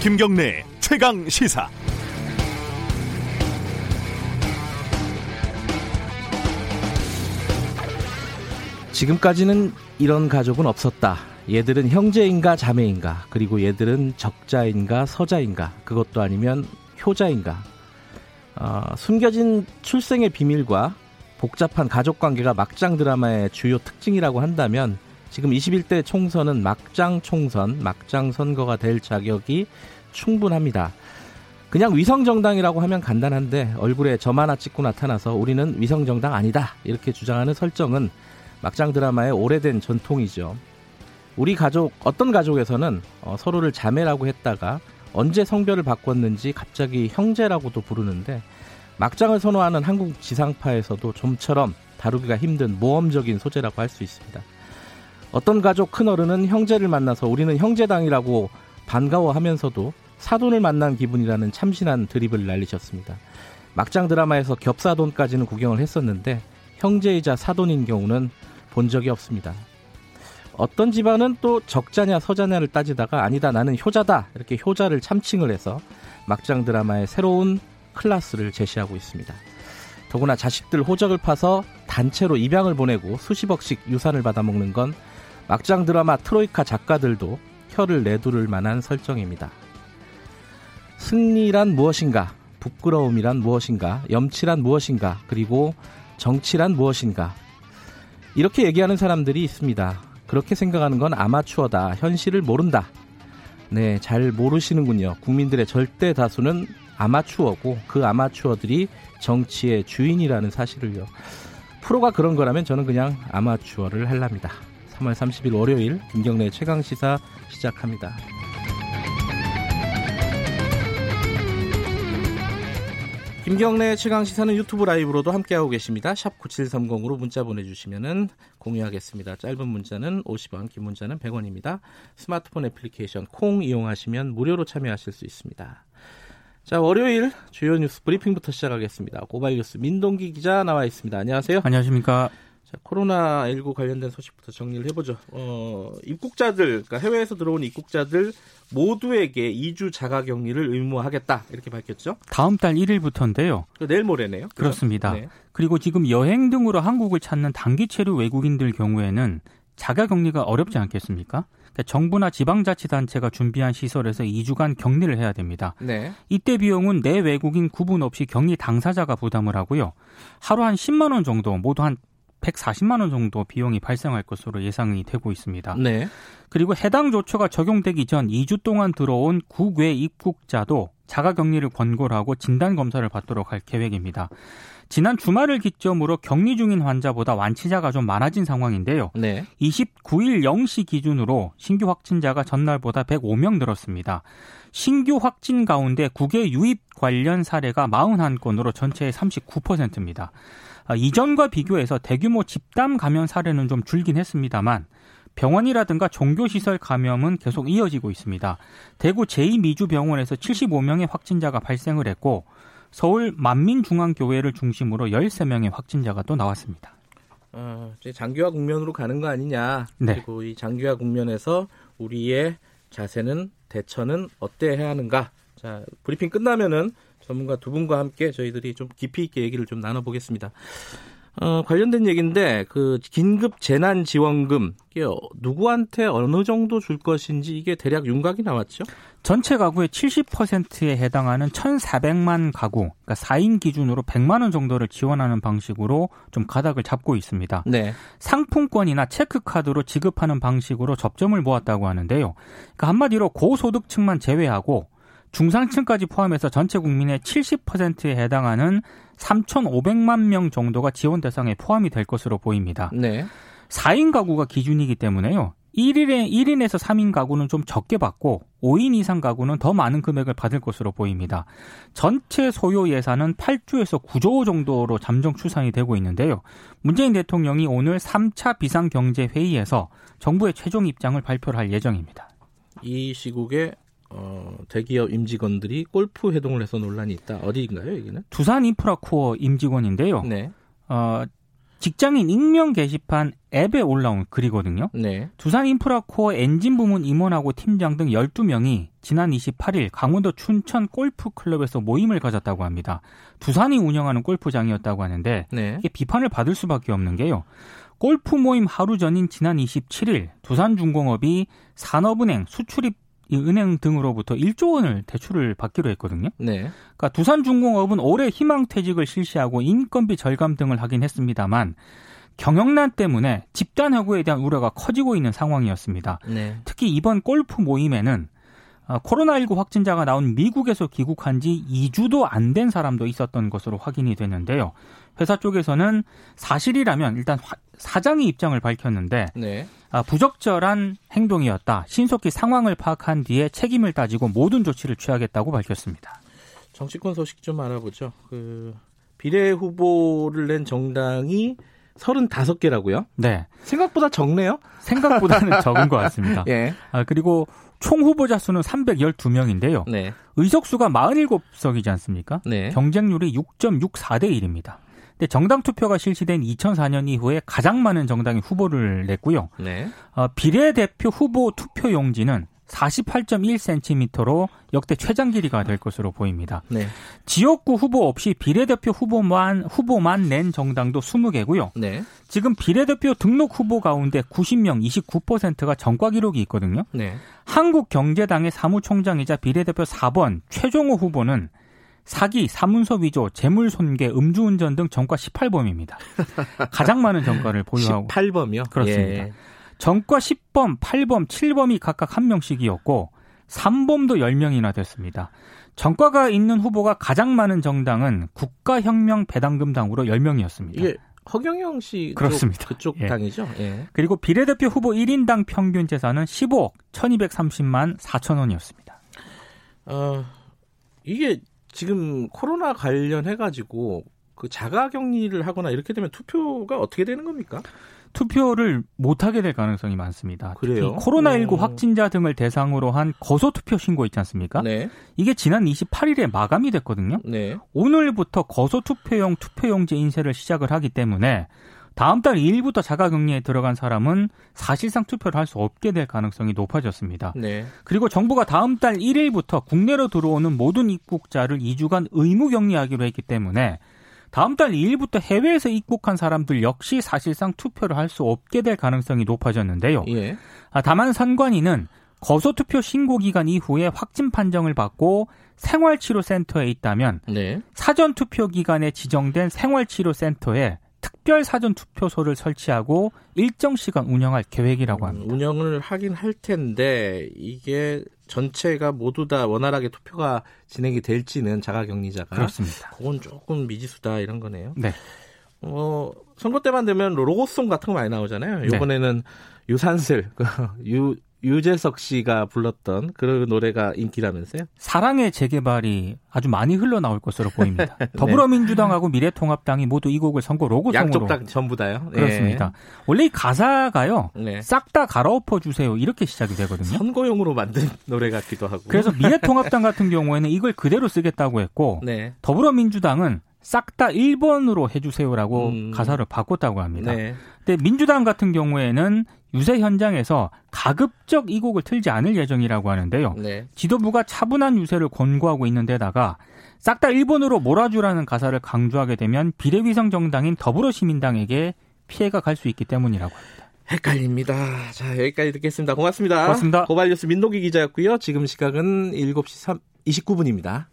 김경래 최강 시사. 지금까지는 이런 가족은 없었다. 얘들은 형제인가 자매인가, 그리고 얘들은 적자인가 서자인가, 그것도 아니면 효자인가. 어, 숨겨진 출생의 비밀과 복잡한 가족 관계가 막장 드라마의 주요 특징이라고 한다면 지금 21대 총선은 막장 총선, 막장 선거가 될 자격이 충분합니다. 그냥 위성정당이라고 하면 간단한데 얼굴에 점 하나 찍고 나타나서 우리는 위성정당 아니다. 이렇게 주장하는 설정은 막장 드라마의 오래된 전통이죠. 우리 가족, 어떤 가족에서는 어, 서로를 자매라고 했다가 언제 성별을 바꿨는지 갑자기 형제라고도 부르는데 막장을 선호하는 한국 지상파에서도 좀처럼 다루기가 힘든 모험적인 소재라고 할 수 있습니다. 어떤 가족 큰어른은 형제를 만나서 우리는 형제당이라고 반가워하면서도 사돈을 만난 기분이라는 참신한 드립을 날리셨습니다. 막장 드라마에서 겹사돈까지는 구경을 했었는데 형제이자 사돈인 경우는 본 적이 없습니다. 어떤 집안은 또 적자냐 서자냐를 따지다가 아니다 나는 효자다 이렇게 효자를 참칭을 해서 막장 드라마의 새로운 클라스를 제시하고 있습니다. 더구나 자식들 호적을 파서 단체로 입양을 보내고 수십억씩 유산을 받아먹는 건 막장 드라마 트로이카 작가들도 혀를 내두를 만한 설정입니다. 승리란 무엇인가? 부끄러움이란 무엇인가? 염치란 무엇인가? 그리고 정치란 무엇인가? 이렇게 얘기하는 사람들이 있습니다. 그렇게 생각하는 건 아마추어다. 현실을 모른다. 네, 잘 모르시는군요. 국민들의 절대 다수는 아마추어고 그 아마추어들이 정치의 주인이라는 사실을요. 프로가 그런 거라면 저는 그냥 아마추어를 할랍니다. 3월 30일 월요일 김경래 최강 시사 시작합니다. 김경래 최강 시사는 유튜브 라이브로도 함께하고 계십니다. 샵 9730으로 문자 보내주시면 공유하겠습니다. 짧은 문자는 50원, 긴 문자는 100원입니다. 스마트폰 애플리케이션 콩 이용하시면 무료로 참여하실 수 있습니다. 자, 월요일 주요 뉴스 브리핑부터 시작하겠습니다. 고발 뉴스 민동기 기자 나와 있습니다. 안녕하세요. 안녕하십니까. 자, 코로나19 관련된 소식부터 정리를 해보죠. 어, 입국자들, 그러니까 해외에서 들어온 입국자들 모두에게 2주 자가 격리를 의무화하겠다. 이렇게 밝혔죠. 다음 달 1일부터인데요. 그 내일 모레네요. 그렇습니다 네. 그리고 지금 여행 등으로 한국을 찾는 단기 체류 외국인들 경우에는 자가 격리가 어렵지 않겠습니까? 그러니까 정부나 지방자치단체가 준비한 시설에서 2주간 격리를 해야 됩니다. 네. 이때 비용은 내 외국인 구분 없이 격리 당사자가 부담을 하고요. 하루 한 10만 원 정도, 모두 한 140만 원 정도 비용이 발생할 것으로 예상이 되고 있습니다. 네. 그리고 해당 조처가 적용되기 전 2주 동안 들어온 국외 입국자도 자가격리를 권고를 하고 진단 검사를 받도록 할 계획입니다. 지난 주말을 기점으로 격리 중인 환자보다 완치자가 좀 많아진 상황인데요. 네. 29일 0시 기준으로 신규 확진자가 전날보다 105명 늘었습니다. 신규 확진 가운데 국외 유입 관련 사례가 41건으로 전체의 39%입니다. 아, 이전과 비교해서 대규모 집단 감염 사례는 좀 줄긴 했습니다만 병원이라든가 종교시설 감염은 계속 이어지고 있습니다. 대구 제2미주병원에서 75명의 확진자가 발생을 했고 서울 만민중앙교회를 중심으로 13명의 확진자가 또 나왔습니다. 어, 장기화 국면으로 가는 거 아니냐. 네. 그리고 이 장기화 국면에서 우리의 자세는 대처는 어때야 하는가. 자, 브리핑 끝나면은 전문가 두 분과 함께 저희들이 좀 깊이 있게 얘기를 좀 나눠보겠습니다. 어, 관련된 얘기인데 그 긴급 재난 지원금 누구한테 어느 정도 줄 것인지 이게 대략 윤곽이 나왔죠? 전체 가구의 70%에 해당하는 1,400만 가구, 그러니까 4인 기준으로 100만 원 정도를 지원하는 방식으로 좀 가닥을 잡고 있습니다. 네. 상품권이나 체크카드로 지급하는 방식으로 접점을 모았다고 하는데요. 그러니까 한마디로 고소득층만 제외하고 중상층까지 포함해서 전체 국민의 70%에 해당하는 3,500만 명 정도가 지원 대상에 포함이 될 것으로 보입니다. 네. 4인 가구가 기준이기 때문에요. 1인에 1인에서 3인 가구는 좀 적게 받고 5인 이상 가구는 더 많은 금액을 받을 것으로 보입니다. 전체 소요 예산은 8조에서 9조 정도로 잠정 추산이 되고 있는데요. 문재인 대통령이 오늘 3차 비상경제회의에서 정부의 최종 입장을 발표를 할 예정입니다. 이 시국에 어, 대기업 임직원들이 골프 회동을 해서 논란이 있다. 어디인가요, 여기는? 두산 인프라코어 임직원인데요. 네. 어, 직장인 익명 게시판 앱에 올라온 글이거든요. 네. 두산 인프라코어 엔진 부문 임원하고 팀장 등 12명이 지난 28일 강원도 춘천 골프 클럽에서 모임을 가졌다고 합니다. 두산이 운영하는 골프장이었다고 하는데 네. 이게 비판을 받을 수밖에 없는 게요. 골프 모임 하루 전인 지난 27일 두산중공업이 산업은행 수출입 은행 등으로부터 1조 원을 대출을 받기로 했거든요. 네. 그러니까 두산중공업은 올해 희망퇴직을 실시하고 인건비 절감 등을 하긴 했습니다만 경영난 때문에 집단 해고에 대한 우려가 커지고 있는 상황이었습니다. 네. 특히 이번 골프 모임에는 아, 코로나19 확진자가 나온 미국에서 귀국한 지 2주도 안 된 사람도 있었던 것으로 확인이 되는데요. 회사 쪽에서는 사실이라면 일단 사장이 입장을 밝혔는데 네. 아, 부적절한 행동이었다. 신속히 상황을 파악한 뒤에 책임을 따지고 모든 조치를 취하겠다고 밝혔습니다. 정치권 소식 좀 알아보죠. 그 비례 후보를 낸 정당이 35개라고요? 네. 생각보다 적네요. 생각보다는 적은 것 같습니다. 예. 아, 그리고 총 후보자 수는 312명인데요. 네. 의석수가 47석이지 않습니까? 네. 경쟁률이 6.64대 1입니다. 근데 정당 투표가 실시된 2004년 이후에 가장 많은 정당이 후보를 냈고요. 네. 어, 비례대표 후보 투표 용지는 48.1cm로 역대 최장 길이가 될 것으로 보입니다. 네. 지역구 후보 없이 비례대표 후보만 후보만 낸 정당도 20개고요. 네. 지금 비례대표 등록 후보 가운데 90명 29%가 전과 기록이 있거든요. 네. 한국경제당의 사무총장이자 비례대표 4번 최종호 후보는 사기, 사문서 위조, 재물 손괴, 음주운전 등 전과 18범입니다. 가장 많은 전과를 보유하고 18범이요? 그렇습니다. 전과 10범, 8범, 7범이 각각 한 명씩이었고 3범도 10명이나 됐습니다. 전과가 있는 후보가 가장 많은 정당은 국가혁명 배당금 당으로 10명이었습니다. 이게 허경영 씨 그렇습니다. 그쪽 예. 당이죠? 예. 그리고 비례대표 후보 1인당 평균 재산은 15억 1230만 4천 원이었습니다. 어, 이게 지금 코로나 관련해 가지고 그 자가 격리를 하거나 이렇게 되면 투표가 어떻게 되는 겁니까? 투표를 못하게 될 가능성이 많습니다. 그래요? 특히 코로나19 오. 확진자 등을 대상으로 한 거소 투표 신고 있지 않습니까? 네. 이게 지난 28일에 마감이 됐거든요. 네. 오늘부터 거소 투표용 투표용지 인쇄를 시작을 하기 때문에 다음 달 2일부터 자가격리에 들어간 사람은 사실상 투표를 할 수 없게 될 가능성이 높아졌습니다. 네. 그리고 정부가 다음 달 1일부터 국내로 들어오는 모든 입국자를 2주간 의무 격리하기로 했기 때문에 다음 달 2일부터 해외에서 입국한 사람들 역시 사실상 투표를 할 수 없게 될 가능성이 높아졌는데요. 예. 아, 다만 선관위는 거소투표 신고 기간 이후에 확진 판정을 받고 생활치료센터에 있다면 네. 사전투표 기간에 지정된 생활치료센터에 특별 사전 투표소를 설치하고 일정 시간 운영할 계획이라고 합니다. 음, 운영을 하긴 할 텐데 이게 전체가 모두 다 원활하게 투표가 진행이 될지는 자가격리자가 그렇습니다. 그건 조금 미지수다 이런 거네요. 네. 어, 선거 때만 되면 로고송 같은 거 많이 나오잖아요. 네. 이번에는 유산슬 그유 유재석 씨가 불렀던 그 노래가 인기라면서요? 사랑의 재개발이 아주 많이 흘러나올 것으로 보입니다. 더불어민주당하고 미래통합당이 모두 이 곡을 선거 로고송으로 양쪽 다 전부 다요. 예. 그렇습니다. 원래 이 가사가요. 네. 싹다 갈아엎어 주세요. 이렇게 시작이 되거든요. 선거용으로 만든 노래 같기도 하고. 그래서 미래통합당 같은 경우에는 이걸 그대로 쓰겠다고 했고 네. 더불어민주당은 싹다 1번으로 해주세요라고 음. 가사를 바꿨다고 합니다. 네. 근데 민주당 같은 경우에는 유세 현장에서 가급적 이 곡을 틀지 않을 예정이라고 하는데요. 네. 지도부가 차분한 유세를 권고하고 있는 데다가 싹다 1번으로 몰아주라는 가사를 강조하게 되면 비례위성 정당인 더불어시민당에게 피해가 갈 수 있기 때문이라고 합니다. 헷갈립니다. 자, 여기까지 듣겠습니다. 고맙습니다. 고맙습니다. 고발뉴스 민동기 기자였고요. 지금 시각은 7시 3, 29분입니다.